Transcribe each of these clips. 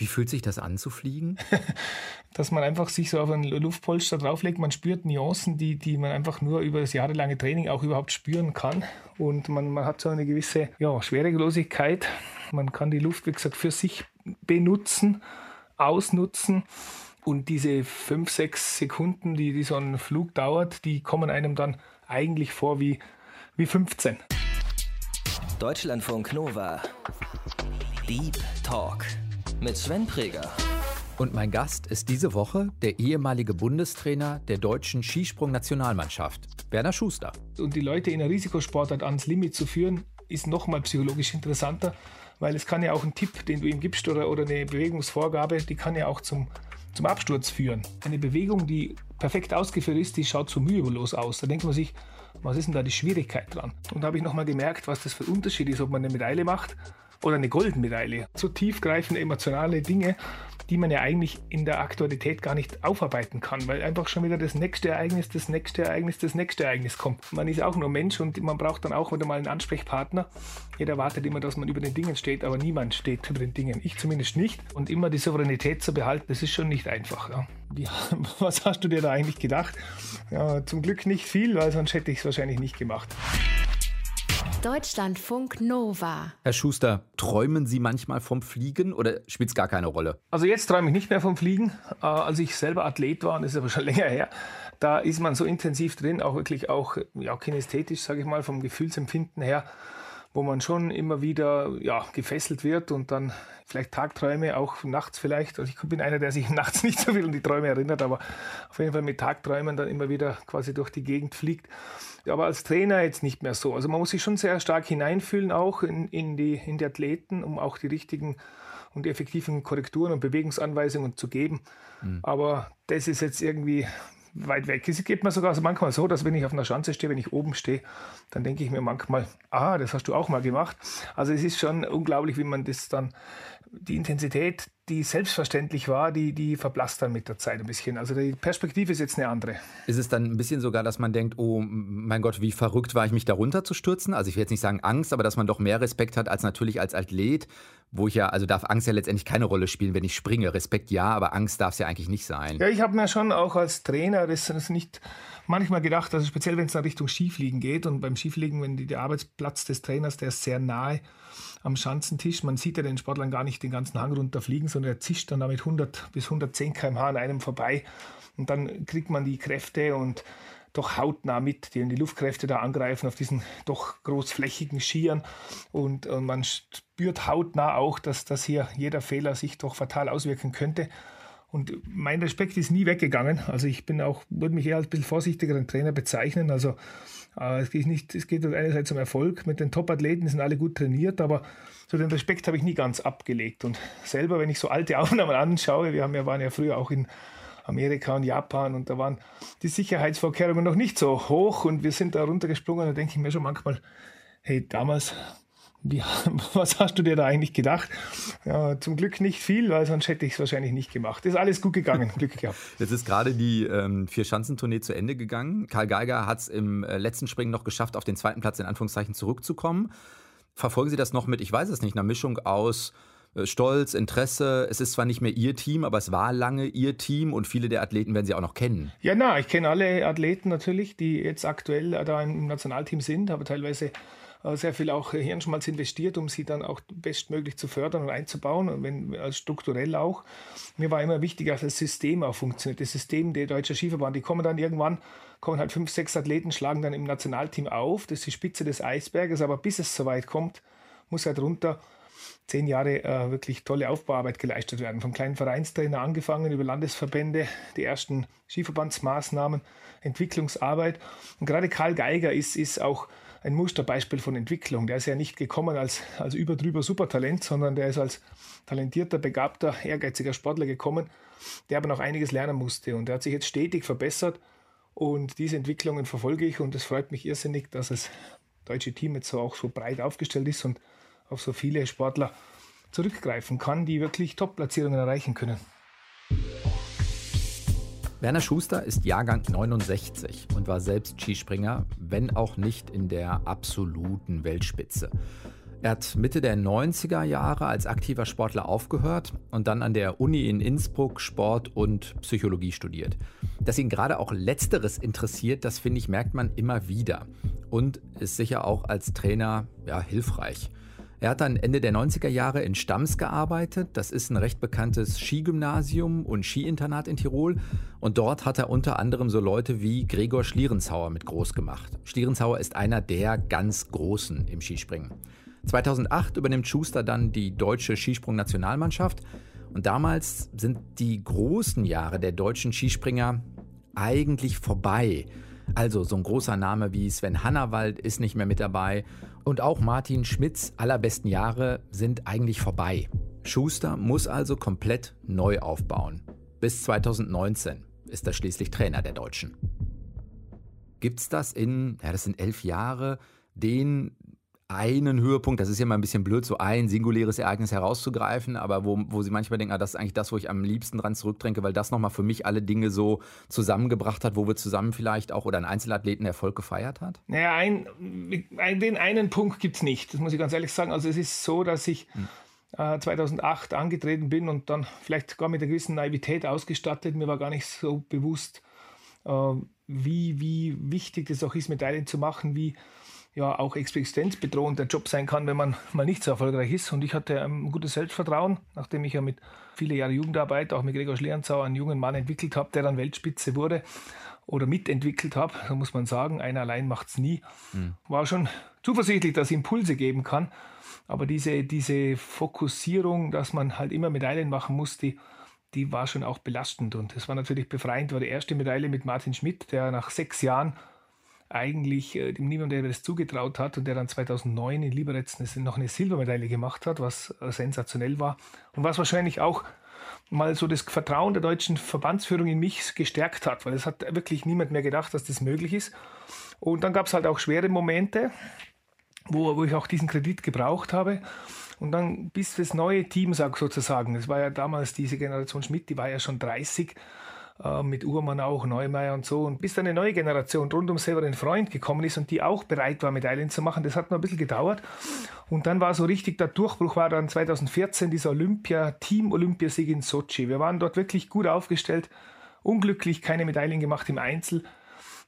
Wie fühlt sich das an zu fliegen? Dass man einfach sich so auf einen Luftpolster drauflegt, man spürt Nuancen, die, die man einfach nur über das jahrelange Training auch überhaupt spüren kann. Und man, man hat so eine gewisse ja, Schwerelosigkeit. Man kann die Luft, wie gesagt, für sich benutzen, ausnutzen. Und diese fünf, sechs Sekunden, die, die so ein Flug dauert, die kommen einem dann eigentlich vor wie, wie 15. Deutschlandfunk Nova. Deep Talk mit Sven Preger. Und mein Gast ist diese Woche der ehemalige Bundestrainer der deutschen Skisprung-Nationalmannschaft, Werner Schuster. Und die Leute in der Risikosportart ans Limit zu führen, ist nochmal psychologisch interessanter, weil es kann ja auch ein Tipp, den du ihm gibst oder, oder eine Bewegungsvorgabe, die kann ja auch zum, zum Absturz führen. Eine Bewegung, die perfekt ausgeführt ist, die schaut so mühelos aus. Da denkt man sich, was ist denn da die Schwierigkeit dran? Und da habe ich nochmal gemerkt, was das für ein Unterschied ist, ob man eine Medaille macht oder eine Goldmedaille. So tiefgreifende emotionale Dinge, die man ja eigentlich in der Aktualität gar nicht aufarbeiten kann, weil einfach schon wieder das nächste Ereignis, das nächste Ereignis, das nächste Ereignis kommt. Man ist auch nur Mensch und man braucht dann auch wieder mal einen Ansprechpartner. Jeder erwartet immer, dass man über den Dingen steht, aber niemand steht über den Dingen. Ich zumindest nicht. Und immer die Souveränität zu behalten, das ist schon nicht einfach. Ja. Ja, was hast du dir da eigentlich gedacht? Ja, zum Glück nicht viel, weil sonst hätte ich es wahrscheinlich nicht gemacht. Deutschlandfunk Nova. Herr Schuster, träumen Sie manchmal vom Fliegen oder spielt es gar keine Rolle? Also jetzt träume ich nicht mehr vom Fliegen. Äh, als ich selber Athlet war, und das ist aber schon länger her, da ist man so intensiv drin, auch wirklich auch ja, kinästhetisch, sage ich mal, vom Gefühlsempfinden her, wo man schon immer wieder ja, gefesselt wird und dann vielleicht Tagträume, auch nachts vielleicht. Also ich bin einer, der sich nachts nicht so viel an die Träume erinnert, aber auf jeden Fall mit Tagträumen dann immer wieder quasi durch die Gegend fliegt. Aber als Trainer jetzt nicht mehr so. Also man muss sich schon sehr stark hineinfühlen auch in, in, die, in die Athleten, um auch die richtigen und effektiven Korrekturen und Bewegungsanweisungen zu geben. Mhm. Aber das ist jetzt irgendwie weit weg Es geht mir sogar manchmal so, dass wenn ich auf einer Schanze stehe, wenn ich oben stehe, dann denke ich mir manchmal, ah, das hast du auch mal gemacht. Also es ist schon unglaublich, wie man das dann, die Intensität, die selbstverständlich war, die, die verblasst dann mit der Zeit ein bisschen. Also die Perspektive ist jetzt eine andere. Ist es dann ein bisschen sogar, dass man denkt, oh mein Gott, wie verrückt war ich, mich darunter zu stürzen? Also ich will jetzt nicht sagen Angst, aber dass man doch mehr Respekt hat als natürlich als Athlet, wo ich ja, also darf Angst ja letztendlich keine Rolle spielen, wenn ich springe. Respekt ja, aber Angst darf es ja eigentlich nicht sein. Ja, ich habe mir schon auch als Trainer das, das nicht manchmal gedacht, also speziell wenn es in Richtung Skifliegen geht und beim Skifliegen, wenn die, der Arbeitsplatz des Trainers, der ist sehr nahe am Schanzentisch. Man sieht ja den Sportlern gar nicht den ganzen Hang runterfliegen, sondern er zischt dann damit 100 bis 110 km/h an einem vorbei. Und dann kriegt man die Kräfte und doch hautnah mit, die die Luftkräfte da angreifen auf diesen doch großflächigen Skiern. Und, und man spürt hautnah auch, dass, dass hier jeder Fehler sich doch fatal auswirken könnte. Und mein Respekt ist nie weggegangen. Also ich bin auch, würde mich eher als ein bisschen vorsichtigeren Trainer bezeichnen. Also äh, es geht nicht, es geht einerseits um Erfolg. Mit den Top-Athleten sind alle gut trainiert, aber so den Respekt habe ich nie ganz abgelegt. Und selber, wenn ich so alte Aufnahmen anschaue, wir haben ja, waren ja früher auch in Amerika und Japan und da waren die Sicherheitsvorkehrungen noch nicht so hoch und wir sind da runtergesprungen. Da denke ich mir schon manchmal, hey, damals wie, was hast du dir da eigentlich gedacht? Ja, zum Glück nicht viel, weil sonst hätte ich es wahrscheinlich nicht gemacht. Ist alles gut gegangen, Glück gehabt. Jetzt ist gerade die ähm, Vier-Schanzentournee zu Ende gegangen. Karl Geiger hat es im äh, letzten Springen noch geschafft, auf den zweiten Platz in Anführungszeichen zurückzukommen. Verfolgen Sie das noch mit, ich weiß es nicht, einer Mischung aus äh, Stolz, Interesse. Es ist zwar nicht mehr Ihr Team, aber es war lange Ihr Team und viele der Athleten werden Sie auch noch kennen. Ja, na, ich kenne alle Athleten natürlich, die jetzt aktuell da im Nationalteam sind, aber teilweise sehr viel auch Hirnschmalz investiert, um sie dann auch bestmöglich zu fördern und einzubauen, und wenn, strukturell auch. Mir war immer wichtig, dass das System auch funktioniert. Das System der Deutsche Skiverband, die kommen dann irgendwann, kommen halt fünf, sechs Athleten, schlagen dann im Nationalteam auf. Das ist die Spitze des Eisberges, aber bis es soweit kommt, muss halt runter zehn Jahre äh, wirklich tolle Aufbauarbeit geleistet werden. Vom kleinen Vereinstrainer angefangen über Landesverbände, die ersten Skiverbandsmaßnahmen, Entwicklungsarbeit. Und gerade Karl Geiger ist, ist auch ein Musterbeispiel von Entwicklung. Der ist ja nicht gekommen als, als überdrüber Supertalent, sondern der ist als talentierter, begabter, ehrgeiziger Sportler gekommen, der aber noch einiges lernen musste. Und der hat sich jetzt stetig verbessert. Und diese Entwicklungen verfolge ich und es freut mich irrsinnig, dass das deutsche Team jetzt so auch so breit aufgestellt ist und auf so viele Sportler zurückgreifen kann, die wirklich Top-Platzierungen erreichen können. Werner Schuster ist Jahrgang 69 und war selbst Skispringer, wenn auch nicht in der absoluten Weltspitze. Er hat Mitte der 90er Jahre als aktiver Sportler aufgehört und dann an der Uni in Innsbruck Sport und Psychologie studiert. Dass ihn gerade auch letzteres interessiert, das finde ich, merkt man immer wieder und ist sicher auch als Trainer ja, hilfreich. Er hat dann Ende der 90er Jahre in Stams gearbeitet. Das ist ein recht bekanntes Skigymnasium und Skiinternat in Tirol. Und dort hat er unter anderem so Leute wie Gregor Schlierenzauer mit groß gemacht. Schlierenzauer ist einer der ganz Großen im Skispringen. 2008 übernimmt Schuster dann die deutsche Skisprung-Nationalmannschaft. Und damals sind die großen Jahre der deutschen Skispringer eigentlich vorbei. Also so ein großer Name wie Sven Hannawald ist nicht mehr mit dabei. Und auch Martin Schmidts allerbesten Jahre sind eigentlich vorbei. Schuster muss also komplett neu aufbauen. Bis 2019 ist er schließlich Trainer der Deutschen. Gibt es das in, ja, das sind elf Jahre, den einen Höhepunkt, das ist ja mal ein bisschen blöd, so ein singuläres Ereignis herauszugreifen, aber wo, wo sie manchmal denken, ah, das ist eigentlich das, wo ich am liebsten dran zurückdränke, weil das nochmal für mich alle Dinge so zusammengebracht hat, wo wir zusammen vielleicht auch oder ein Einzelathleten Erfolg gefeiert hat? Naja, ein, ein, den einen Punkt gibt es nicht, das muss ich ganz ehrlich sagen. Also es ist so, dass ich hm. äh, 2008 angetreten bin und dann vielleicht gar mit einer gewissen Naivität ausgestattet. Mir war gar nicht so bewusst, äh, wie, wie wichtig es auch ist, Medaillen zu machen, wie ja auch existenzbedrohend der Job sein kann, wenn man mal nicht so erfolgreich ist. Und ich hatte ein gutes Selbstvertrauen, nachdem ich ja mit viele Jahre Jugendarbeit auch mit Gregor Schlierenzauer einen jungen Mann entwickelt habe, der dann Weltspitze wurde oder mitentwickelt habe. Da muss man sagen, einer allein macht es nie. Mhm. War schon zuversichtlich, dass ich Impulse geben kann. Aber diese, diese Fokussierung, dass man halt immer Medaillen machen muss, die, die war schon auch belastend. Und es war natürlich befreiend, war die erste Medaille mit Martin Schmidt, der nach sechs Jahren eigentlich äh, niemand, der das zugetraut hat und der dann 2009 in Liberec noch eine Silbermedaille gemacht hat, was äh, sensationell war und was wahrscheinlich auch mal so das Vertrauen der deutschen Verbandsführung in mich gestärkt hat, weil es hat wirklich niemand mehr gedacht, dass das möglich ist. Und dann gab es halt auch schwere Momente, wo, wo ich auch diesen Kredit gebraucht habe. Und dann bis das neue Team, sag sozusagen, es war ja damals diese Generation Schmidt, die war ja schon 30 äh, mit Uhrmann auch, Neumeier und so. Und bis dann eine neue Generation rund um Severin Freund gekommen ist und die auch bereit war, Medaillen zu machen, das hat noch ein bisschen gedauert. Und dann war so richtig, der Durchbruch war dann 2014 dieser Olympia, Team-Olympiasieg in Sochi. Wir waren dort wirklich gut aufgestellt, unglücklich keine Medaillen gemacht im Einzel.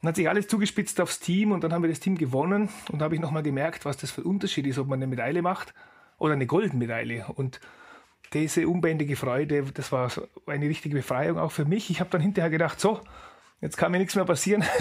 Dann hat sich alles zugespitzt aufs Team und dann haben wir das Team gewonnen und da habe ich nochmal gemerkt, was das für ein Unterschied ist, ob man eine Medaille macht oder eine Goldmedaille. Und diese unbändige Freude, das war eine richtige Befreiung auch für mich. Ich habe dann hinterher gedacht, so, jetzt kann mir nichts mehr passieren.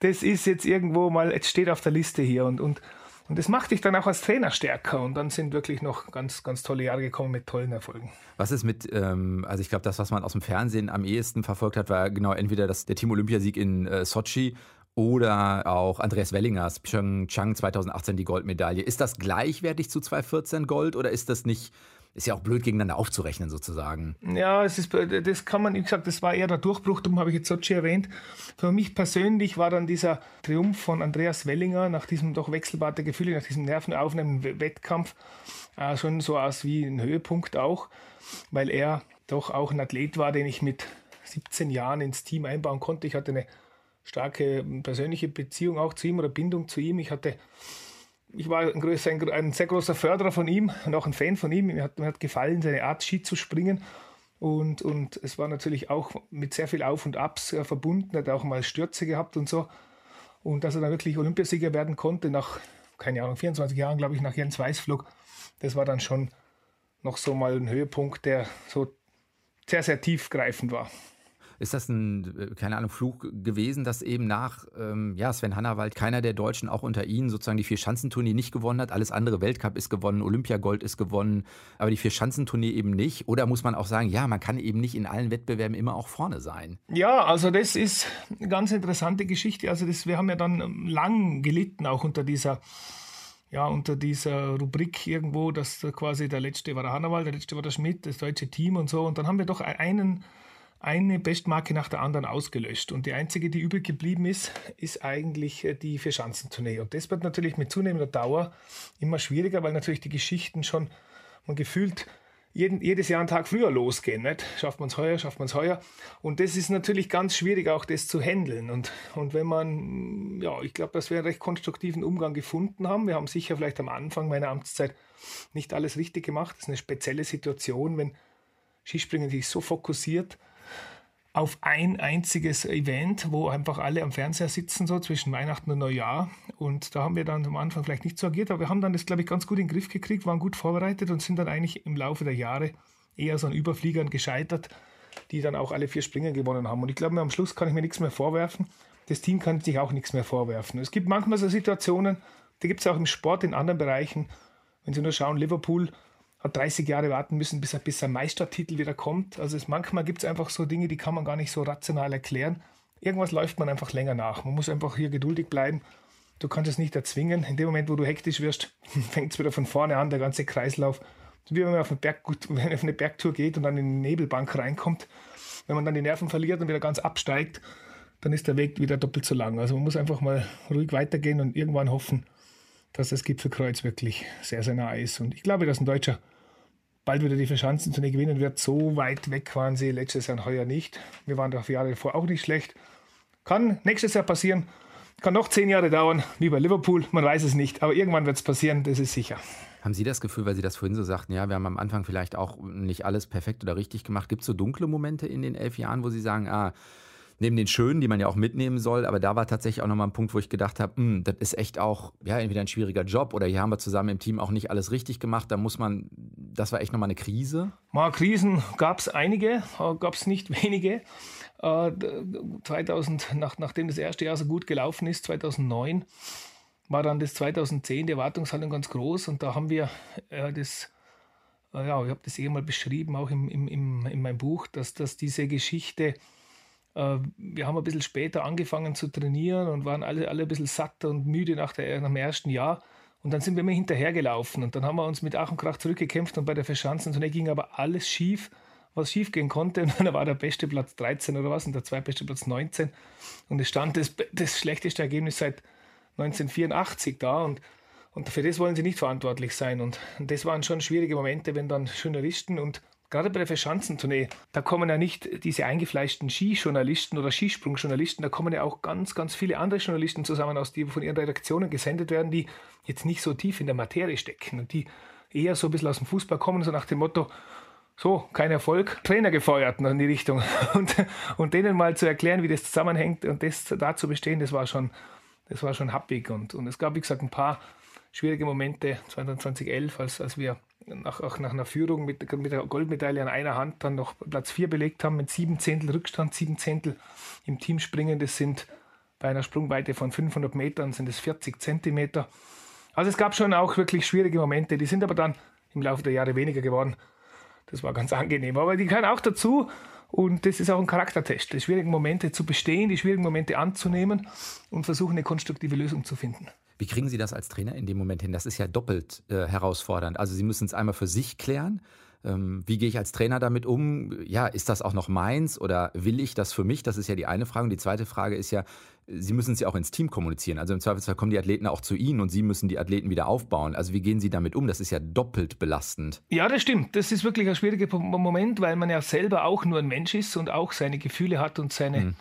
Das ist jetzt irgendwo mal, jetzt steht auf der Liste hier und, und, und das macht dich dann auch als Trainer stärker. Und dann sind wirklich noch ganz, ganz tolle Jahre gekommen mit tollen Erfolgen. Was ist mit, ähm, also ich glaube, das, was man aus dem Fernsehen am ehesten verfolgt hat, war genau entweder das, der Team Olympiasieg in äh, Sochi oder auch Andreas Wellingers, Pyeongchang 2018 die Goldmedaille. Ist das gleichwertig zu 2014 Gold oder ist das nicht ist ja auch blöd gegeneinander aufzurechnen sozusagen. Ja, es ist, das kann man, wie gesagt, das war eher der Durchbruch, darum habe ich jetzt Sochi erwähnt. Für mich persönlich war dann dieser Triumph von Andreas Wellinger nach diesem doch Wechselbad der Gefühle, nach diesem nervenaufnehmenden Wettkampf äh, schon so aus wie ein Höhepunkt auch, weil er doch auch ein Athlet war, den ich mit 17 Jahren ins Team einbauen konnte. Ich hatte eine starke persönliche Beziehung auch zu ihm oder Bindung zu ihm. Ich hatte ich war ein, größer, ein, ein, sehr großer Förderer von ihm und auch ein Fan von ihm. Mir hat, mir hat gefallen, seine Art, Ski zu springen. Und, und es war natürlich auch mit sehr viel Auf und Abs äh, verbunden. Er hat auch mal Stürze gehabt und so. Und dass er dann wirklich Olympiasieger werden konnte, nach, keine Ahnung, 24 Jahren, glaube ich, nach Jens Weißflug, das war dann schon noch so mal ein Höhepunkt, der so sehr, sehr tiefgreifend war. Ist das ein, keine Ahnung, Fluch gewesen, dass eben nach ähm, ja, Sven Hannawald keiner der Deutschen auch unter ihnen sozusagen die Vier-Schanzentournee nicht gewonnen hat? Alles andere, Weltcup ist gewonnen, Olympiagold ist gewonnen, aber die Vier-Schanzentournee eben nicht? Oder muss man auch sagen, ja, man kann eben nicht in allen Wettbewerben immer auch vorne sein? Ja, also das ist eine ganz interessante Geschichte. Also das, wir haben ja dann lang gelitten, auch unter dieser ja, unter dieser Rubrik irgendwo, dass quasi der letzte war der Hannawald, der letzte war der Schmidt, das deutsche Team und so. Und dann haben wir doch einen eine Bestmarke nach der anderen ausgelöscht. Und die einzige, die übrig geblieben ist, ist eigentlich äh, die Vierschanzentournee. Und das wird natürlich mit zunehmender Dauer immer schwieriger, weil natürlich die Geschichten schon man gefühlt jeden, jedes Jahr einen Tag früher losgehen. Nicht? Schafft man es heuer, schafft man es heuer. Und das ist natürlich ganz schwierig, auch das zu handeln. Und, und wenn man, ja, ich glaube, dass wir einen recht konstruktiven Umgang gefunden haben. Wir haben sicher vielleicht am Anfang meiner Amtszeit nicht alles richtig gemacht. Das ist eine spezielle Situation, wenn Skispringen sich so fokussiert auf ein einziges Event, wo einfach alle am Fernseher sitzen, so zwischen Weihnachten und Neujahr. Und da haben wir dann am Anfang vielleicht nicht so agiert, aber wir haben dann das, glaube ich, ganz gut in den Griff gekriegt, waren gut vorbereitet und sind dann eigentlich im Laufe der Jahre eher so an Überfliegern gescheitert, die dann auch alle vier Springen gewonnen haben. Und ich glaube, am Schluss kann ich mir nichts mehr vorwerfen. Das Team kann sich auch nichts mehr vorwerfen. Es gibt manchmal so Situationen, die gibt es auch im Sport in anderen Bereichen. Wenn Sie nur schauen, Liverpool hat 30 Jahre warten müssen, bis, bis ein Meistertitel wieder kommt. Also es, manchmal gibt es einfach so Dinge, die kann man gar nicht so rational erklären. Irgendwas läuft man einfach länger nach. Man muss einfach hier geduldig bleiben. Du kannst es nicht erzwingen. In dem Moment, wo du hektisch wirst, fängt es wieder von vorne an, der ganze Kreislauf. Wie wenn man auf eine, Berg, wenn auf eine Bergtour geht und dann in die Nebelbank reinkommt. Wenn man dann die Nerven verliert und wieder ganz absteigt, dann ist der Weg wieder doppelt so lang. Also man muss einfach mal ruhig weitergehen und irgendwann hoffen, dass das Gipfelkreuz wirklich sehr, sehr nah ist. Und ich glaube, dass ein Deutscher bald wieder die Verschanzentournee gewinnen wird. So weit weg waren sie letztes Jahr und heuer nicht. Wir waren doch Jahre davor auch nicht schlecht. Kann nächstes Jahr passieren. Kann noch zehn Jahre dauern, wie bei Liverpool. Man weiß es nicht. Aber irgendwann wird es passieren, das ist sicher. Haben Sie das Gefühl, weil Sie das vorhin so sagten, ja, wir haben am Anfang vielleicht auch nicht alles perfekt oder richtig gemacht. Gibt es so dunkle Momente in den elf Jahren, wo Sie sagen, ah, neben den schönen, die man ja auch mitnehmen soll, aber da war tatsächlich auch nochmal ein Punkt, wo ich gedacht habe, hm, das ist echt auch, ja, entweder ein schwieriger Job oder hier haben wir zusammen im Team auch nicht alles richtig gemacht. Da muss man, das war echt nochmal eine Krise. Mal Krisen gab es einige, äh, gab es nicht wenige. 2000, äh, nach, nachdem das erste Jahr so gut gelaufen ist, 2009, war dann das 2010 die Erwartungshaltung ganz groß und da haben wir äh, das, äh, ja, ich habe das eh mal beschrieben, auch im, im, im, in meinem Buch, dass, dass diese Geschichte wir haben ein bisschen später angefangen zu trainieren und waren alle, alle ein bisschen satt und müde nach, der, nach dem ersten Jahr. Und dann sind wir immer hinterhergelaufen und dann haben wir uns mit Ach und Krach zurückgekämpft und bei der Verschanzentournee ging aber alles schief, was schief gehen konnte. Und dann war der beste Platz 13 oder was und der zweitbeste Platz 19. Und es stand das, das schlechteste Ergebnis seit 1984 da und, und für das wollen sie nicht verantwortlich sein. Und, und das waren schon schwierige Momente, wenn dann Journalisten und gerade bei der Verschanzentournee, da kommen ja nicht diese eingefleischten Skijournalisten oder Skisprungjournalisten, da kommen ja auch ganz, ganz viele andere Journalisten zusammen, aus die von ihren Redaktionen gesendet werden, die jetzt nicht so tief in der Materie stecken und die eher so ein bisschen aus dem Fußball kommen, so nach dem Motto, so, kein Erfolg, Trainer gefeuert in die Richtung. Und, und denen mal zu erklären, wie das zusammenhängt und das da zu bestehen, das war schon, das war schon happig. Und, und es gab, wie gesagt, ein paar schwierige Momente 2011, als, als wir nach, auch nach einer Führung mit, mit der Goldmedaille an einer Hand dann noch Platz 4 belegt haben mit sieben Zehntel Rückstand, sieben Zehntel im Teamspringen. Das sind bei einer Sprungweite von 500 Metern sind es 40 Zentimeter. Also es gab schon auch wirklich schwierige Momente, die sind aber dann im Laufe der Jahre weniger geworden. Das war ganz angenehm. Aber die gehören auch dazu und das ist auch ein Charaktertest, die schwierigen Momente zu bestehen, die schwierigen Momente anzunehmen und versuchen, eine konstruktive Lösung zu finden. Wie kriegen Sie das als Trainer in dem Moment hin? Das ist ja doppelt äh, herausfordernd. Also Sie müssen es einmal für sich klären. Ähm, wie gehe ich als Trainer damit um? Ja, ist das auch noch meins oder will ich das für mich? Das ist ja die eine Frage. Und die zweite Frage ist ja, Sie müssen es ja auch ins Team kommunizieren. Also im Zweifelsfall kommen die Athleten auch zu Ihnen und Sie müssen die Athleten wieder aufbauen. Also wie gehen Sie damit um? Das ist ja doppelt belastend. Ja, das stimmt. Das ist wirklich ein schwieriger Moment, weil man ja selber auch nur ein Mensch ist und auch seine Gefühle hat und seine, hm.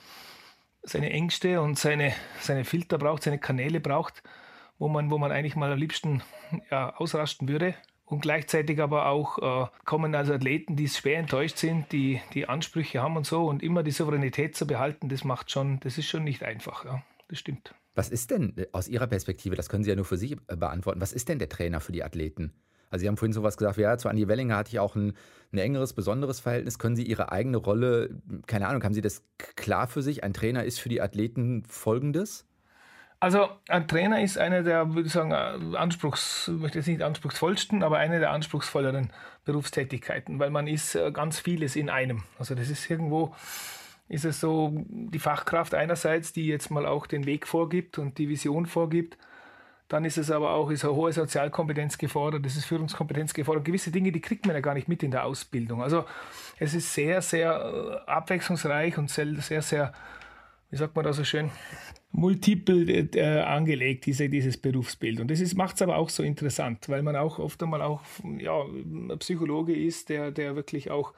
seine Ängste und seine, seine Filter braucht, seine Kanäle braucht wo man, wo man eigentlich mal am liebsten ja, ausrasten würde. Und gleichzeitig aber auch äh, kommen also Athleten, die schwer enttäuscht sind, die, die Ansprüche haben und so und immer die Souveränität zu behalten, das macht schon, das ist schon nicht einfach, ja. Das stimmt. Was ist denn äh, aus Ihrer Perspektive, das können Sie ja nur für sich äh, beantworten, was ist denn der Trainer für die Athleten? Also Sie haben vorhin sowas gesagt, ja, zu Andi Wellinger hatte ich auch ein, ein engeres, besonderes Verhältnis. Können Sie Ihre eigene Rolle, keine Ahnung, haben Sie das klar für sich? Ein Trainer ist für die Athleten folgendes? Also ein Trainer ist einer der, würde ich sagen, anspruchs, möchte jetzt nicht anspruchsvollsten, aber eine der anspruchsvolleren Berufstätigkeiten, weil man ist äh, ganz vieles in einem. Also das ist irgendwo, ist es so die Fachkraft einerseits, die jetzt mal auch den Weg vorgibt und die Vision vorgibt. Dann ist es aber auch, ist eine hohe Sozialkompetenz gefordert, es ist Führungskompetenz gefordert. Gewisse Dinge, die kriegt man ja gar nicht mit in der Ausbildung. Also es ist sehr, sehr äh, abwechslungsreich und sehr, sehr, wie sagt man da so schön, multiple äh, angelegt, diese, dieses Berufsbild. Und das macht es aber auch so interessant, weil man auch oft einmal auch ja, Psychologe ist, der, der wirklich auch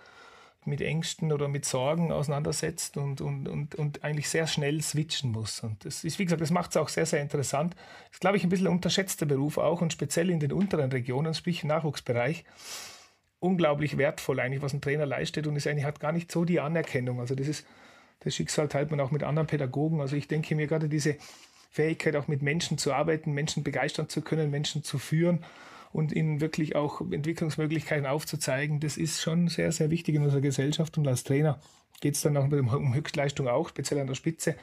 mit Ängsten oder mit Sorgen auseinandersetzt und, und, und, und eigentlich sehr schnell switchen muss. Und das ist, wie gesagt, das macht es auch sehr, sehr interessant. Das ist, glaube ich, ein bisschen unterschätzter Beruf auch und speziell in den unteren Regionen, sprich im Nachwuchsbereich, unglaublich wertvoll eigentlich, was ein Trainer leistet und ist eigentlich hat gar nicht so die Anerkennung. Also das ist, das Schicksal teilt man auch mit anderen Pädagogen. Also ich denke mir gerade diese Fähigkeit, auch mit Menschen zu arbeiten, Menschen begeistern zu können, Menschen zu führen und ihnen wirklich auch Entwicklungsmöglichkeiten aufzuzeigen, das ist schon sehr, sehr wichtig in unserer Gesellschaft. Und als Trainer geht es dann auch um Höchstleistung auch, speziell an der Spitze.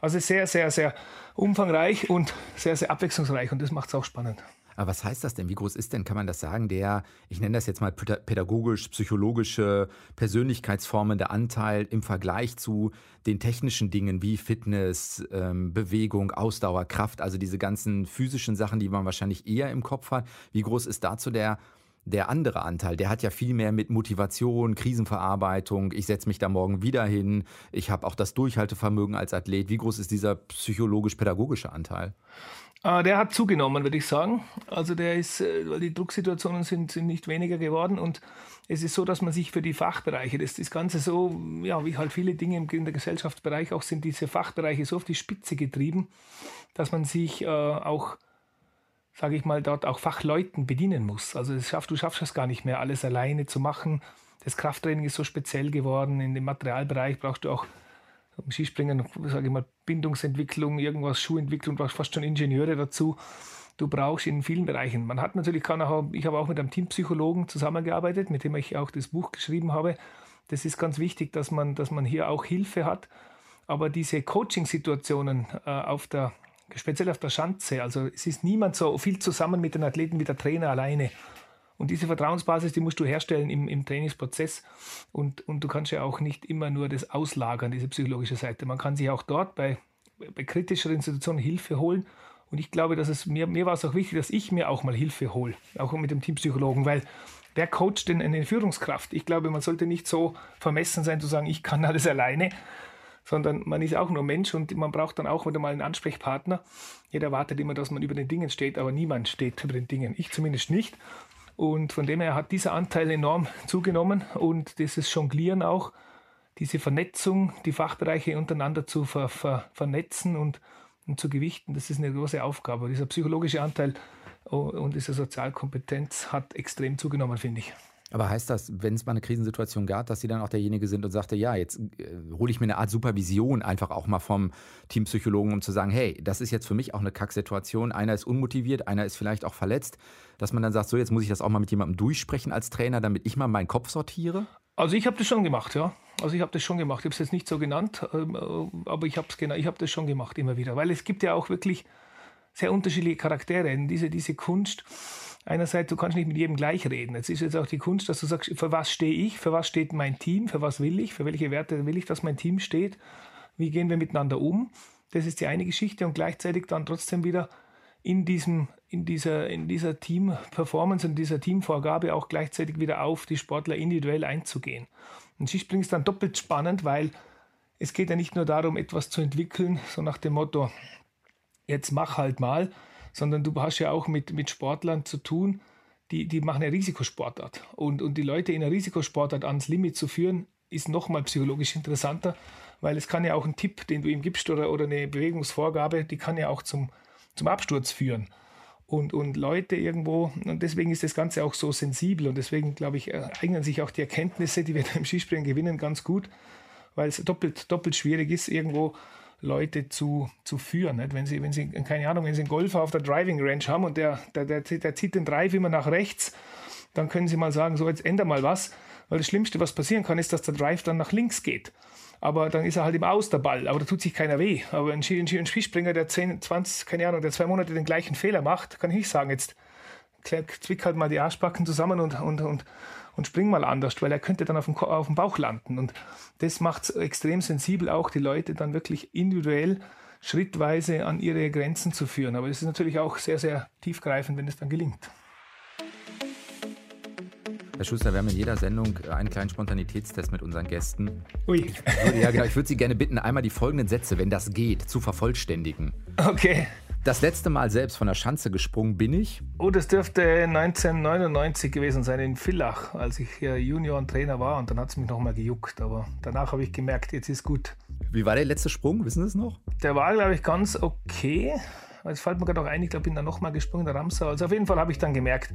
Also sehr, sehr, sehr umfangreich und sehr, sehr abwechslungsreich und das macht es auch spannend. Aber was heißt das denn? Wie groß ist denn, kann man das sagen, der, ich nenne das jetzt mal pädagogisch, psychologische, persönlichkeitsformende Anteil im Vergleich zu den technischen Dingen wie Fitness, ähm, Bewegung, Ausdauer, Kraft, also diese ganzen physischen Sachen, die man wahrscheinlich eher im Kopf hat. Wie groß ist dazu der der andere Anteil, der hat ja viel mehr mit Motivation, Krisenverarbeitung, ich setze mich da morgen wieder hin, ich habe auch das Durchhaltevermögen als Athlet. Wie groß ist dieser psychologisch-pädagogische Anteil? Äh, der hat zugenommen, würde ich sagen. Also der ist, äh, weil die Drucksituationen sind, sind nicht weniger geworden und es ist so, dass man sich für die Fachbereiche, das, das Ganze so, ja, wie halt viele Dinge in der Gesellschaftsbereich auch sind, diese Fachbereiche so auf die Spitze getrieben, dass man sich äh, auch, sage ich mal, dort auch Fachleuten bedienen muss. Also schaff, du schaffst es gar nicht mehr, alles alleine zu machen. Das Krafttraining ist so speziell geworden. In dem Materialbereich brauchst du auch im Skispringen, sage ich mal, Bindungsentwicklung, irgendwas, Schuhentwicklung, brauchst fast schon Ingenieure dazu. Du brauchst in vielen Bereichen. Man hat natürlich, kann auch, ich habe auch mit einem Teampsychologen zusammengearbeitet, mit dem ich auch das Buch geschrieben habe. Das ist ganz wichtig, dass man, dass man hier auch Hilfe hat. Aber diese Coaching-Situationen äh, auf der, speziell auf der Schanze, also es ist niemand so viel zusammen mit den Athleten wie der Trainer alleine. Und diese Vertrauensbasis, die musst du herstellen im, im Trainingsprozess. Und, und du kannst ja auch nicht immer nur das auslagern, diese psychologische Seite. Man kann sich auch dort bei, bei kritischeren Institutionen Hilfe holen. Und ich glaube, dass es mir, mir war es auch wichtig, dass ich mir auch mal Hilfe hole, auch mit dem Teampsychologen, weil wer coacht denn eine Führungskraft? Ich glaube, man sollte nicht so vermessen sein zu sagen, ich kann alles alleine, sondern man ist auch nur Mensch und man braucht dann auch wieder mal einen Ansprechpartner. Jeder erwartet immer, dass man über den Dingen steht, aber niemand steht über den Dingen. Ich zumindest nicht. Und von dem her hat dieser Anteil enorm zugenommen und dieses Jonglieren auch, diese Vernetzung, die Fachbereiche untereinander zu ver, ver, vernetzen und, und zu gewichten, das ist eine große Aufgabe. Dieser psychologische Anteil oh, und diese Sozialkompetenz hat extrem zugenommen, finde ich. Aber heißt das, wenn es mal eine Krisensituation gab, dass Sie dann auch derjenige sind und sagte, ja, jetzt äh, hole ich mir eine Art Supervision einfach auch mal vom Teampsychologen, um zu sagen, hey, das ist jetzt für mich auch eine Kacksituation. Einer ist unmotiviert, einer ist vielleicht auch verletzt, dass man dann sagt, so jetzt muss ich das auch mal mit jemandem durchsprechen als Trainer, damit ich mal meinen Kopf sortiere? Also ich habe das schon gemacht, ja. Also ich habe das schon gemacht. Ich habe es jetzt nicht so genannt, ähm, äh, aber ich habe ich hab das schon gemacht immer wieder, weil es gibt ja auch wirklich sehr unterschiedliche Charaktere. Diese, diese Kunst einerseits, du kannst nicht mit jedem gleich reden. Jetzt ist jetzt auch die Kunst, dass du sagst, für was stehe ich, für was steht mein Team, für was will ich, für welche Werte will ich, dass mein Team steht, wie gehen wir miteinander um. Das ist die eine Geschichte und gleichzeitig dann trotzdem wieder in, diesem, in dieser, in dieser Team-Performance und dieser Teamvorgabe auch gleichzeitig wieder auf die Sportler individuell einzugehen. Und Skispringen ist dann doppelt spannend, weil es geht ja nicht nur darum, etwas zu entwickeln, so nach dem Motto, jetzt mach halt mal, sondern du hast ja auch mit, mit Sportlern zu tun, die, die machen eine Risikosportart. Und, und die Leute in einer Risikosportart ans Limit zu führen, ist nochmal psychologisch interessanter, weil es kann ja auch ein Tipp, den du ihm gibst oder, oder eine Bewegungsvorgabe, die kann ja auch zum, zum Absturz führen. Und, und Leute irgendwo, und deswegen ist das Ganze auch so sensibel und deswegen, glaube ich, eignen sich auch die Erkenntnisse, die wir im Skispringen gewinnen, ganz gut, weil es doppelt, doppelt schwierig ist, irgendwo Leute zu, zu führen. Nicht? Wenn, sie, wenn Sie, keine Ahnung, wenn Sie einen Golfer auf der Driving Range haben und der, der, der, der zieht den Drive immer nach rechts, dann können Sie mal sagen, so jetzt änder mal was, weil das Schlimmste, was passieren kann, ist, dass der Drive dann nach links geht. Aber dann ist er halt im Aus der Ball, aber da tut sich keiner weh. Aber ein, Ski, ein Skispringer, der 10, 20, keine Ahnung, der zwei Monate den gleichen Fehler macht, kann ich nicht sagen, jetzt zwick halt mal die Arschbacken zusammen und, und, und, und spring mal anders, weil er könnte dann auf dem, auf dem Bauch landen. Und das macht es extrem sensibel, auch die Leute dann wirklich individuell schrittweise an ihre Grenzen zu führen. Aber es ist natürlich auch sehr, sehr tiefgreifend, wenn es dann gelingt. Herr Schuster, wir haben in jeder Sendung einen kleinen Spontanitätstest mit unseren Gästen. Ui. Ich würde, ja, genau, ich würde Sie gerne bitten, einmal die folgenden Sätze, wenn das geht, zu vervollständigen. Okay. Das letzte Mal selbst von der Schanze gesprungen bin ich. Oh, das dürfte 1999 gewesen sein in Villach, als ich hier Juniorentrainer war und dann hat es mich nochmal gejuckt. Aber danach habe ich gemerkt, jetzt ist gut. Wie war der letzte Sprung? Wissen Sie es noch? Der war, glaube ich, ganz okay. Es fällt mir gerade auch ein, ich glaube, ich bin dann nochmal gesprungen, der Ramsau. Also auf jeden Fall habe ich dann gemerkt,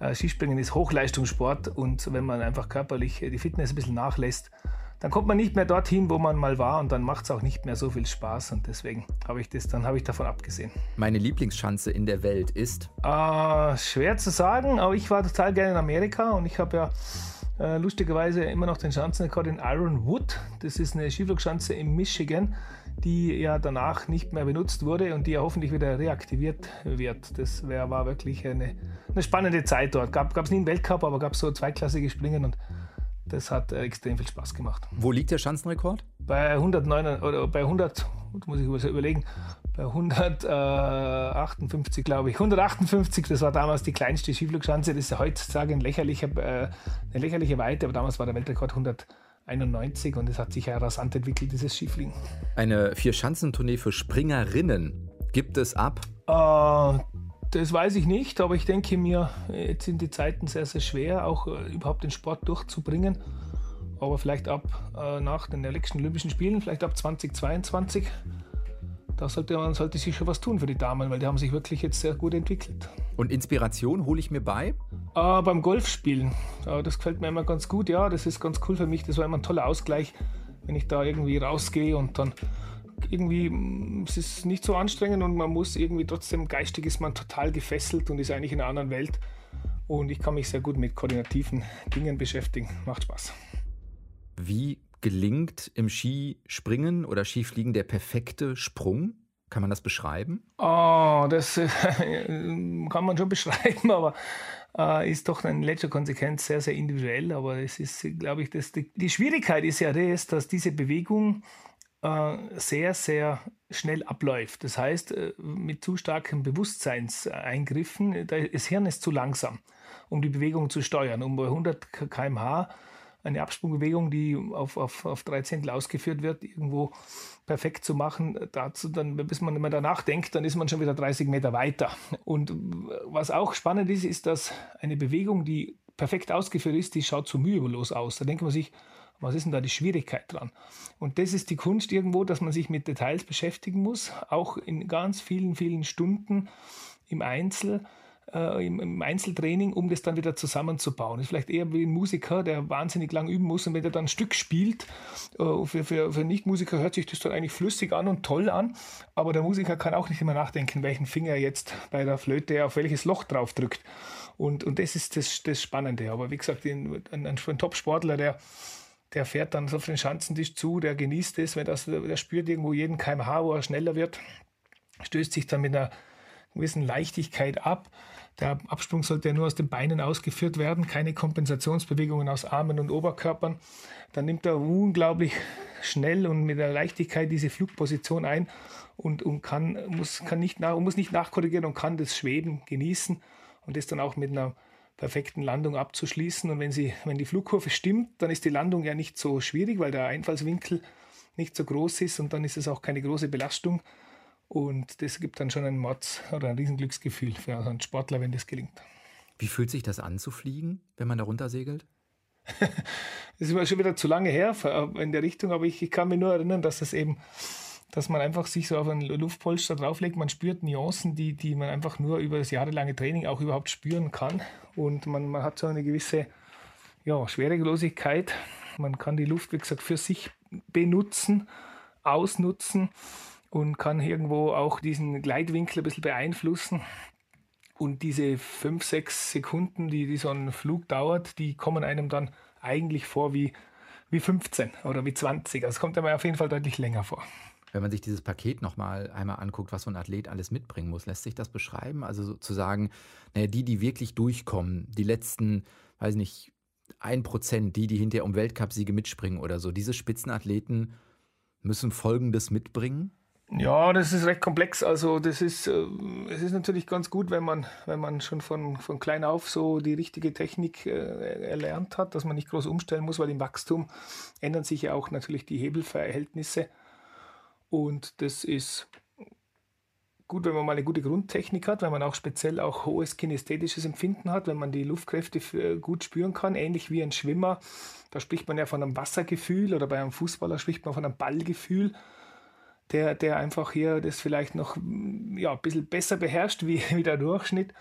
äh, Skispringen ist Hochleistungssport und wenn man einfach körperlich die Fitness ein bisschen nachlässt, dann kommt man nicht mehr dorthin, wo man mal war und dann macht es auch nicht mehr so viel Spaß und deswegen habe ich das, dann habe ich davon abgesehen. Meine Lieblingsschanze in der Welt ist? Äh, schwer zu sagen, aber ich war total gerne in Amerika und ich habe ja äh, lustigerweise immer noch den Schanzenrekord in Iron Wood. Das ist eine Skiflugschanze in Michigan, die ja danach nicht mehr benutzt wurde und die ja hoffentlich wieder reaktiviert wird. Das wär, war wirklich eine, eine spannende Zeit dort. Gab es nie einen Weltcup, aber gab es so zweiklassige Springen und das hat äh, extrem viel Spaß gemacht. Wo liegt der Schanzenrekord? Bei 109 oder bei 100, muss ich überlegen, bei 158, glaube ich. 158, das war damals die kleinste Skiflugschanze. Das ist ja heutzutage ein lächerlicher, äh, eine lächerliche Weite, aber damals war der Weltrekord 191 und es hat sich ja rasant entwickelt, dieses Skifliegen. Eine Vier-Schanzentournee für Springerinnen gibt es ab? Äh, das weiß ich nicht, aber ich denke mir, jetzt sind die Zeiten sehr, sehr schwer, auch äh, überhaupt den Sport durchzubringen. Aber vielleicht ab äh, nach den nächsten Olympischen Spielen, vielleicht ab 2022, da sollte man sollte sich schon was tun für die Damen, weil die haben sich wirklich jetzt sehr gut entwickelt. Und Inspiration hole ich mir bei? Äh, beim Golfspielen. Äh, das gefällt mir immer ganz gut, ja, das ist ganz cool für mich. Das war immer ein toller Ausgleich, wenn ich da irgendwie rausgehe und dann irgendwie, mm, es ist nicht so anstrengend und man muss irgendwie trotzdem, geistig ist man total gefesselt und ist eigentlich in einer anderen Welt. Und ich kann mich sehr gut mit koordinativen Dingen beschäftigen. Macht Spaß. Wie gelingt im Skispringen oder Skifliegen der perfekte Sprung? Kann man das beschreiben? Oh, das äh, kann man schon beschreiben, aber äh, ist doch in letzter Konsequenz sehr, sehr individuell. Aber es ist, glaube ich, das, die, die Schwierigkeit ist ja das, dass diese Bewegung sehr, sehr schnell abläuft. Das heißt, äh, mit zu starken Bewusstseinseingriffen, das Hirn ist zu langsam, um die Bewegung zu steuern. Um bei 100 km/h eine Absprungbewegung, die auf, auf, auf drei Zehntel ausgeführt wird, irgendwo perfekt zu machen, dazu dann, bis man immer danach denkt, dann ist man schon wieder 30 Meter weiter. Und was auch spannend ist, ist, dass eine Bewegung, die perfekt ausgeführt ist, die schaut so mühelos aus. Da denkt man sich, was ist denn da die Schwierigkeit dran? Und das ist die Kunst irgendwo, dass man sich mit Details beschäftigen muss, auch in ganz vielen, vielen Stunden im Einzel, äh, im, Einzeltraining, um das dann wieder zusammenzubauen. Das ist vielleicht eher wie ein Musiker, der wahnsinnig lang üben muss und wenn er dann ein Stück spielt, äh, für, für, für Nichtmusiker hört sich das dann eigentlich flüssig an und toll an, aber der Musiker kann auch nicht immer nachdenken, welchen Finger er jetzt bei der Flöte auf welches Loch drauf drückt. Und, und das ist das, das Spannende. Aber wie gesagt, ein, ein, ein Top-Sportler, der der fährt dann auf den Schanzentisch zu, der genießt es, wenn das, der spürt irgendwo jeden kmh, wo er schneller wird, stößt sich dann mit einer gewissen Leichtigkeit ab. Der Absprung sollte ja nur aus den Beinen ausgeführt werden, keine Kompensationsbewegungen aus Armen und Oberkörpern. Dann nimmt er unglaublich schnell und mit der Leichtigkeit diese Flugposition ein und, und kann, muss, kann nicht nach, muss nicht nachkorrigieren und kann das Schweben genießen und das dann auch mit einer perfekten Landung abzuschließen. Und wenn, sie, wenn die Flugkurve stimmt, dann ist die Landung ja nicht so schwierig, weil der Einfallswinkel nicht so groß ist und dann ist es auch keine große Belastung. Und das gibt dann schon ein Mords oder ein Riesenglücksgefühl für einen Sportler, wenn das gelingt. Wie fühlt sich das an zu fliegen, wenn man da runter segelt? das ist schon wieder zu lange her in der Richtung, aber ich, ich kann mich nur erinnern, dass das eben dass man einfach sich so auf einen Luftpolster drauflegt. Man spürt Nuancen, die, die man einfach nur über das jahrelange Training auch überhaupt spüren kann. Und man, man hat so eine gewisse ja, Schwerelosigkeit. Man kann die Luft, wie gesagt, für sich benutzen, ausnutzen und kann irgendwo auch diesen Gleitwinkel ein bisschen beeinflussen. Und diese fünf, sechs Sekunden, die, die so ein Flug dauert, die kommen einem dann eigentlich vor wie, wie 15 oder wie 20. Also kommt einem auf jeden Fall deutlich länger vor. Wenn man sich dieses Paket nochmal einmal anguckt, was so ein Athlet alles mitbringen muss, lässt sich das beschreiben? Also sozusagen, naja, die, die wirklich durchkommen, die letzten, weiß nicht, ein Prozent, die, die hinterher um Weltcupsiege mitspringen oder so, diese Spitzenathleten müssen Folgendes mitbringen? Ja, das ist recht komplex. Also das ist, äh, es ist natürlich ganz gut, wenn man, wenn man schon von, von klein auf so die richtige Technik äh, erlernt hat, dass man nicht groß umstellen muss, weil im Wachstum ändern sich ja auch natürlich die Hebelverhältnisse. Und das ist gut, wenn man mal eine gute Grundtechnik hat, wenn man auch speziell auch hohes kinästhetisches Empfinden hat, wenn man die Luftkräfte gut spüren kann, ähnlich wie ein Schwimmer. Da spricht man ja von einem Wassergefühl oder bei einem Fußballer spricht man von einem Ballgefühl der, der einfach hier das vielleicht noch ja, ein bisschen besser beherrscht wie, wie der Durchschnitt.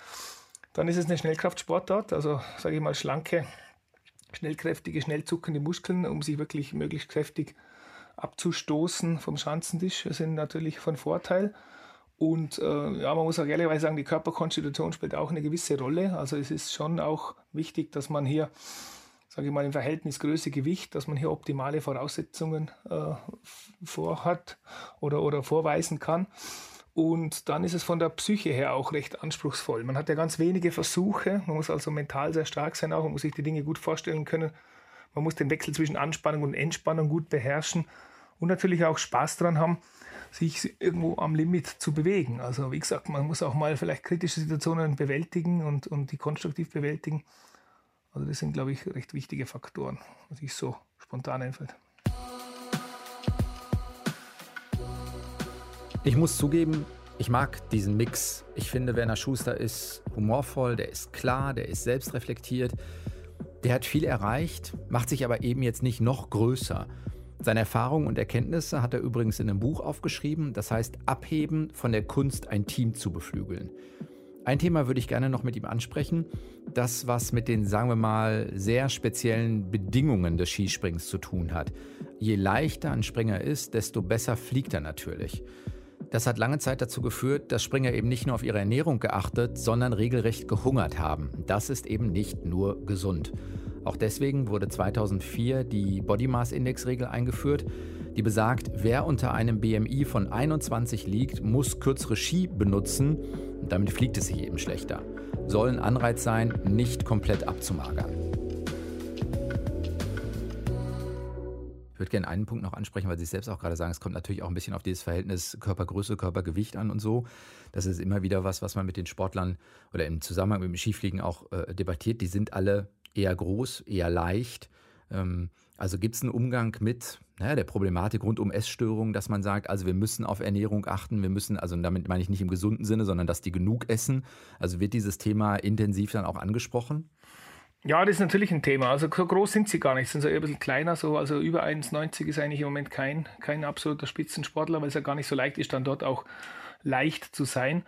Dann ist es eine Schnellkraftsportart, also sage ich mal schlanke, schnellkräftige, schnell zuckende Muskeln, um sich wirklich möglichst kräftig abzustoßen vom Schanzentisch, sind natürlich von Vorteil. Und äh, ja, man muss auch ehrlicherweise sagen, die Körperkonstitution spielt auch eine gewisse Rolle. Also es ist schon auch wichtig, dass man hier sage ich mal, im Verhältnis Größe, Gewicht, dass man hier optimale Voraussetzungen äh, vorhat oder, oder vorweisen kann. Und dann ist es von der Psyche her auch recht anspruchsvoll. Man hat ja ganz wenige Versuche. Man muss also mental sehr stark sein auch. Man muss sich die Dinge gut vorstellen können. Man muss den Wechsel zwischen Anspannung und Entspannung gut beherrschen. Und natürlich auch Spaß daran haben, sich irgendwo am Limit zu bewegen. Also wie gesagt, man muss auch mal vielleicht kritische Situationen bewältigen und, und die konstruktiv bewältigen. Also das sind, glaube ich, recht wichtige Faktoren, was ich so spontan einfällt. Ich muss zugeben, ich mag diesen Mix. Ich finde, Werner Schuster ist humorvoll, der ist klar, der ist selbstreflektiert. Der hat viel erreicht, macht sich aber eben jetzt nicht noch größer. Seine Erfahrungen und Erkenntnisse hat er übrigens in einem Buch aufgeschrieben, das heißt Abheben von der Kunst, ein Team zu beflügeln. Ein Thema würde ich gerne noch mit ihm ansprechen. Das, was mit den, sagen wir mal, sehr speziellen Bedingungen des Skisprings zu tun hat. Je leichter ein Springer ist, desto besser fliegt er natürlich. Das hat lange Zeit dazu geführt, dass Springer eben nicht nur auf ihre Ernährung geachtet, sondern regelrecht gehungert haben. Das ist eben nicht nur gesund. Auch deswegen wurde 2004 die Body Mass Index Regel eingeführt, die besagt, wer unter einem BMI von 21 liegt, muss kürzere Ski benutzen damit fliegt es sich eben schlechter. Soll ein Anreiz sein, nicht komplett abzumagern. Ich würde gerne einen Punkt noch ansprechen, weil Sie es selbst auch gerade sagen, es kommt natürlich auch ein bisschen auf dieses Verhältnis Körpergröße, Körpergewicht an und so. Das ist immer wieder was, was man mit den Sportlern oder im Zusammenhang mit dem Skifliegen auch äh, debattiert. Die sind alle eher groß, eher leicht. Ähm, also gibt es einen Umgang mit naja, der Problematik rund um Essstörungen, dass man sagt, also wir müssen auf Ernährung achten, wir müssen, also damit meine ich nicht im gesunden Sinne, sondern dass die genug essen. Also wird dieses Thema intensiv dann auch angesprochen? Ja, das ist natürlich ein Thema. Also so groß sind sie gar nicht, sind so eher ein bisschen kleiner. So, also über 1,90 ist eigentlich im Moment kein, kein absoluter Spitzensportler, weil es ja gar nicht so leicht ist, dann dort auch leicht zu sein.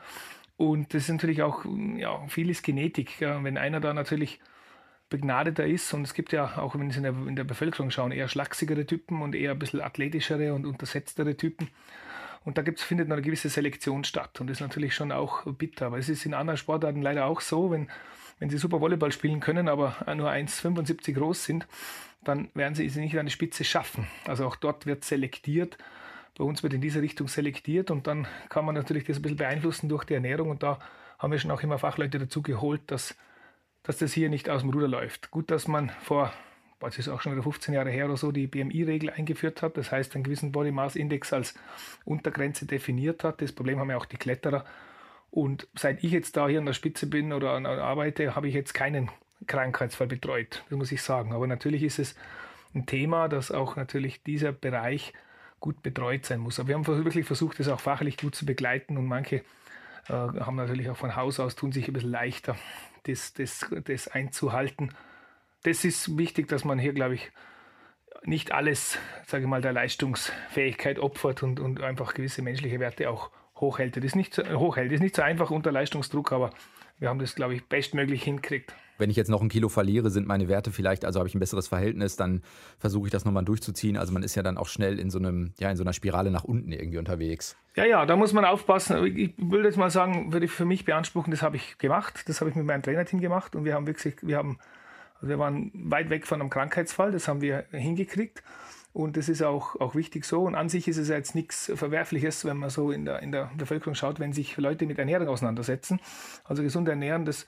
Und das ist natürlich auch, ja, viel ist Genetik. Wenn einer da natürlich begnadeter ist. Und es gibt ja auch, wenn Sie in der, in der Bevölkerung schauen, eher schlachsigere Typen und eher ein bisschen athletischere und untersetztere Typen. Und da gibt's, findet noch eine gewisse Selektion statt. Und das ist natürlich schon auch bitter. Aber es ist in anderen Sportarten leider auch so, wenn, wenn sie super Volleyball spielen können, aber nur 1,75 groß sind, dann werden sie es nicht an die Spitze schaffen. Also auch dort wird selektiert. Bei uns wird in diese Richtung selektiert und dann kann man natürlich das ein bisschen beeinflussen durch die Ernährung. Und da haben wir schon auch immer Fachleute dazu geholt, dass dass das hier nicht aus dem Ruder läuft. Gut, dass man vor, das ist auch schon wieder 15 Jahre her oder so, die BMI-Regel eingeführt hat. Das heißt, einen gewissen Body Mass Index als Untergrenze definiert hat. Das Problem haben ja auch die Kletterer. Und seit ich jetzt da hier an der Spitze bin oder arbeite, habe ich jetzt keinen Krankheitsfall betreut. Das muss ich sagen. Aber natürlich ist es ein Thema, dass auch natürlich dieser Bereich gut betreut sein muss. Aber wir haben wirklich versucht, das auch fachlich gut zu begleiten und manche äh, haben natürlich auch von Haus aus, tun sich ein bisschen leichter das, das, das einzuhalten. Das ist wichtig, dass man hier, glaube ich, nicht alles, sage ich mal, der Leistungsfähigkeit opfert und, und einfach gewisse menschliche Werte auch hochhält. Das ist nicht so, hochhält. Das ist nicht so einfach unter Leistungsdruck, aber wir haben das, glaube ich, bestmöglich hinkriegt wenn ich jetzt noch ein Kilo verliere, sind meine Werte vielleicht, also habe ich ein besseres Verhältnis, dann versuche ich das nochmal durchzuziehen. Also man ist ja dann auch schnell in so einem, ja, in so einer Spirale nach unten irgendwie unterwegs. Ja, ja, da muss man aufpassen. Ich würde jetzt mal sagen, würde ich für mich beanspruchen, das habe ich gemacht. Das habe ich mit meinem Trainerteam gemacht und wir haben wirklich, wir haben, also wir waren weit weg von einem Krankheitsfall, das haben wir hingekriegt. Und das ist auch, auch wichtig so. Und an sich ist es jetzt nichts Verwerfliches, wenn man so in der, in der Bevölkerung schaut, wenn sich Leute mit Ernährung auseinandersetzen. Also gesund ernähren, das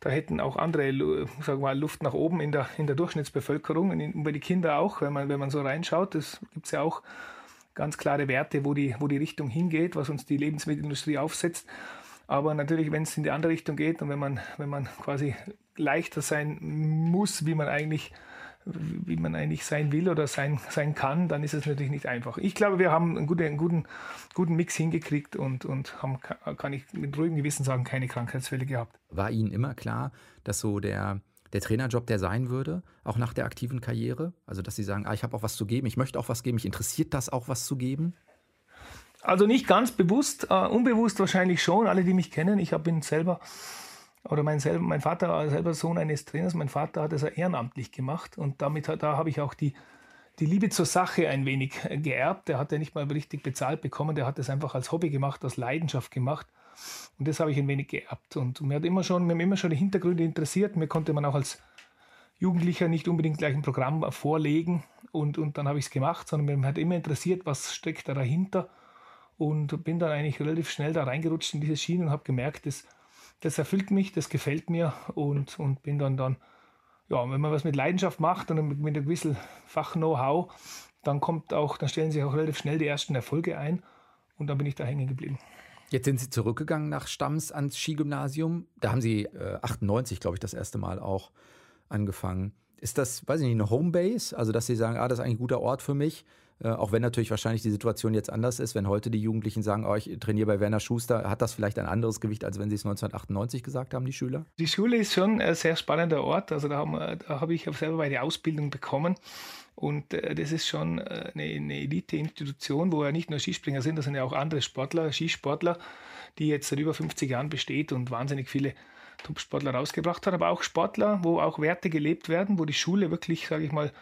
da hätten auch andere wir mal, Luft nach oben in der, in der Durchschnittsbevölkerung und bei den Kindern auch, wenn man, wenn man so reinschaut. Das gibt es ja auch ganz klare Werte, wo die, wo die Richtung hingeht, was uns die Lebensmittelindustrie aufsetzt. Aber natürlich, wenn es in die andere Richtung geht und wenn man, wenn man quasi leichter sein muss, wie man eigentlich wie man eigentlich sein will oder sein, sein kann, dann ist es natürlich nicht einfach. Ich glaube, wir haben einen guten, einen guten, guten Mix hingekriegt und, und haben, kann ich mit ruhigem Gewissen sagen, keine Krankheitsfälle gehabt. War Ihnen immer klar, dass so der, der Trainerjob der sein würde, auch nach der aktiven Karriere? Also, dass Sie sagen, ah, ich habe auch was zu geben, ich möchte auch was geben, mich interessiert das auch, was zu geben? Also nicht ganz bewusst, uh, unbewusst wahrscheinlich schon. Alle, die mich kennen, ich bin selber oder mein, selber, mein Vater war selber Sohn eines Trainers, mein Vater hat es ehrenamtlich gemacht und damit da habe ich auch die, die Liebe zur Sache ein wenig geerbt. Der hat ja nicht mal richtig bezahlt bekommen, der hat es einfach als Hobby gemacht, aus Leidenschaft gemacht. Und das habe ich ein wenig geerbt. Und mir hat immer schon, mir haben immer schon die Hintergründe interessiert. Mir konnte man auch als Jugendlicher nicht unbedingt gleich ein Programm vorlegen und, und dann habe ich es gemacht, sondern mir hat immer interessiert, was steckt da dahinter. Und bin dann eigentlich relativ schnell da reingerutscht in diese Schiene und habe gemerkt, dass das erfüllt mich, das gefällt mir und, und bin dann dann, ja, wenn man was mit Leidenschaft macht und mit, mit einem gewissen Fach-Know-how, dann kommt auch, dann stellen sich auch relativ schnell die ersten Erfolge ein und dann bin ich da hängen geblieben. Jetzt sind Sie zurückgegangen nach Stamms ans Skigymnasium. Da haben Sie äh, 98, glaube ich, das erste Mal auch angefangen. Ist das, weiß ich nicht, eine Homebase? Also, dass Sie sagen, ah, das ist eigentlich ein guter Ort für mich. Äh, auch wenn natürlich wahrscheinlich die Situation jetzt anders ist, wenn heute die Jugendlichen sagen, oh, ich trainiere bei Werner Schuster, hat das vielleicht ein anderes Gewicht, als wenn sie es 1998 gesagt haben, die Schüler? Die Schule ist schon ein sehr spannender Ort. Also da, da habe ich selber meine Ausbildung bekommen. Und äh, das ist schon äh, eine, eine Elite-Institution, wo ja nicht nur Skispringer sind, das sind ja auch andere Sportler, Skisportler, die jetzt seit über 50 Jahren besteht und wahnsinnig viele Top-Sportler rausgebracht hat, aber auch Sportler, wo auch Werte gelebt werden, wo die Schule wirklich, sage ich mal,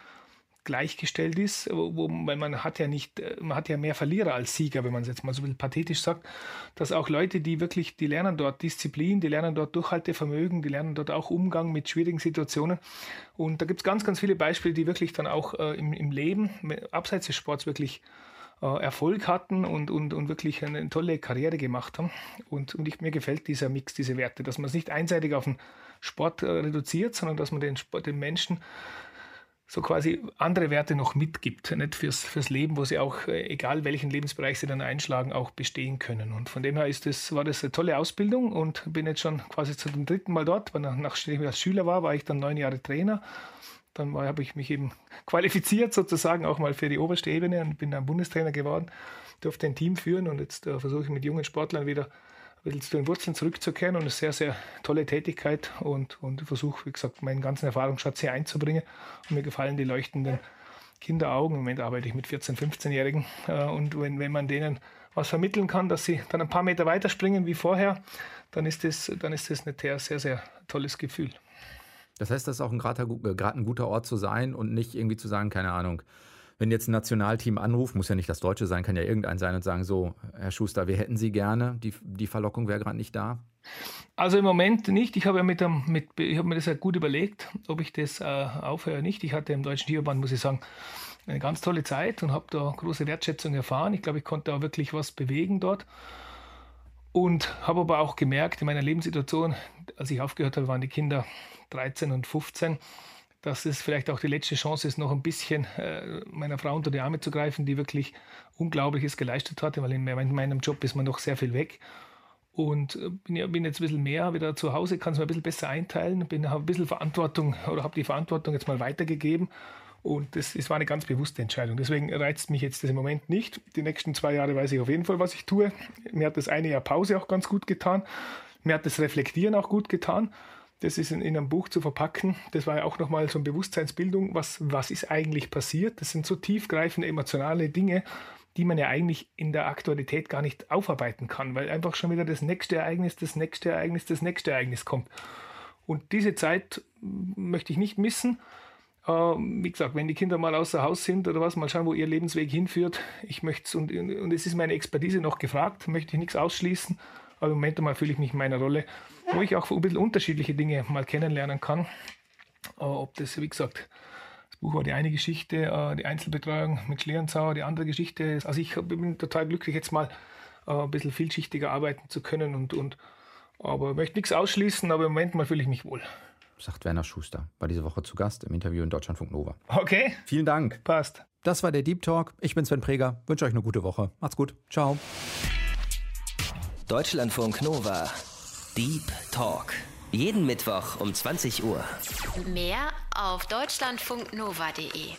gleichgestellt ist, wo, weil man hat ja nicht, äh, man hat ja mehr Verlierer als Sieger, wenn man es jetzt mal so ein bisschen pathetisch sagt, dass auch Leute, die wirklich, die lernen dort Disziplin, die lernen dort Durchhaltevermögen, die lernen dort auch Umgang mit schwierigen Situationen. Und da gibt es ganz, ganz viele Beispiele, die wirklich dann auch äh, im, im Leben, abseits des Sports wirklich äh, Erfolg hatten und, und, und wirklich eine tolle Karriere gemacht haben. Und, und ich, mir gefällt dieser Mix, diese Werte, dass man es nicht einseitig auf den Sport äh, reduziert, sondern dass man den, Sport, den Menschen so quasi andere Werte noch mitgibt, nicht fürs, fürs Leben, wo sie auch, äh, egal welchen Lebensbereich sie dann einschlagen, auch bestehen können. Und von dem her ist das, war das eine tolle Ausbildung und bin jetzt schon quasi zum dritten Mal dort, weil nach, nachdem ich als Schüler war, war ich dann neun Jahre Trainer. Dann habe ich mich eben qualifiziert sozusagen auch mal für die oberste Ebene und bin dann Bundestrainer geworden, durfte ein Team führen und jetzt äh, versuche ich mit jungen Sportlern wieder bisschen zu den Wurzeln zurückzukehren und eine sehr, sehr tolle Tätigkeit und, und versuche, wie gesagt, meinen ganzen Erfahrungsschatz hier einzubringen. Und mir gefallen die leuchtenden Kinderaugen. Im Moment arbeite ich mit 14-, 15-Jährigen äh, und wenn, wenn man denen was vermitteln kann, dass sie dann ein paar Meter weiter springen wie vorher, dann ist das, dann ist das ein sehr, sehr tolles Gefühl. Das heißt, das ist auch gerade ein guter Ort zu sein und nicht irgendwie zu sagen, keine Ahnung, wenn jetzt ein Nationalteam anruft, muss ja nicht das Deutsche sein, kann ja irgendein sein und sagen, so, Herr Schuster, wir hätten Sie gerne, die, die Verlockung wäre gerade nicht da? Also im Moment nicht. Ich habe ja mit, dem, mit ich habe mir das ja gut überlegt, ob ich das äh, aufhöre oder nicht. Ich hatte im Deutschen Skiverband, muss ich sagen, eine ganz tolle Zeit und habe da große Wertschätzung erfahren. Ich glaube, ich konnte da wirklich was bewegen dort. Und habe aber auch gemerkt, in meiner Lebenssituation, als ich aufgehört habe, waren die Kinder 13 und 15 dass es vielleicht auch die letzte Chance ist, noch ein bisschen äh, meiner Frau unter die Arme zu greifen, die wirklich Unglaubliches geleistet hatte, weil in meinem Job ist man noch sehr viel weg. Und äh, bin, bin jetzt ein bisschen mehr wieder zu Hause, kann es mir ein bisschen besser einteilen, bin, habe ein bisschen Verantwortung oder habe die Verantwortung jetzt mal weitergegeben. Und das, das war eine ganz bewusste Entscheidung. Deswegen reizt mich jetzt das im Moment nicht. Die nächsten zwei Jahre weiß ich auf jeden Fall, was ich tue. Mir hat das eine Jahr Pause auch ganz gut getan. Mir hat das Reflektieren auch gut getan das ist in, in, einem Buch zu verpacken. Das war ja auch nochmal so eine Bewusstseinsbildung. Was, was ist eigentlich passiert? Das sind so tiefgreifende emotionale Dinge, die man ja eigentlich in der Aktualität gar nicht aufarbeiten kann, weil einfach schon wieder das nächste Ereignis, das nächste Ereignis, das nächste Ereignis kommt. Und diese Zeit möchte ich nicht missen. Äh, wie gesagt, wenn die Kinder mal außer Haus sind oder was, mal schauen, wo ihr Lebensweg hinführt. Ich möchte und, und es ist meine Expertise noch gefragt, möchte ich nichts ausschließen aber im Moment einmal fühle ich mich in meiner Rolle, wo ich auch ein bisschen unterschiedliche Dinge mal kennenlernen kann. Äh, ob das, wie gesagt, das Buch war die eine Geschichte, äh, die Einzelbetreuung mit Schlierenzauer, die andere Geschichte. Also ich bin total glücklich, jetzt mal äh, ein bisschen vielschichtiger arbeiten zu können und, und aber möchte nichts ausschließen, aber im Moment mal fühle ich mich wohl. Sagt Werner Schuster, war diese Woche zu Gast im Interview in Deutschlandfunk Nova. Okay. Vielen Dank. Passt. Das war der Deep Talk. Ich bin Sven Preger. Wünsche euch eine gute Woche. Macht's gut. Ciao. Deutschlandfunk Nova. Deep Talk. Jeden Mittwoch um 20 Uhr. Mehr auf deutschlandfunknova.de.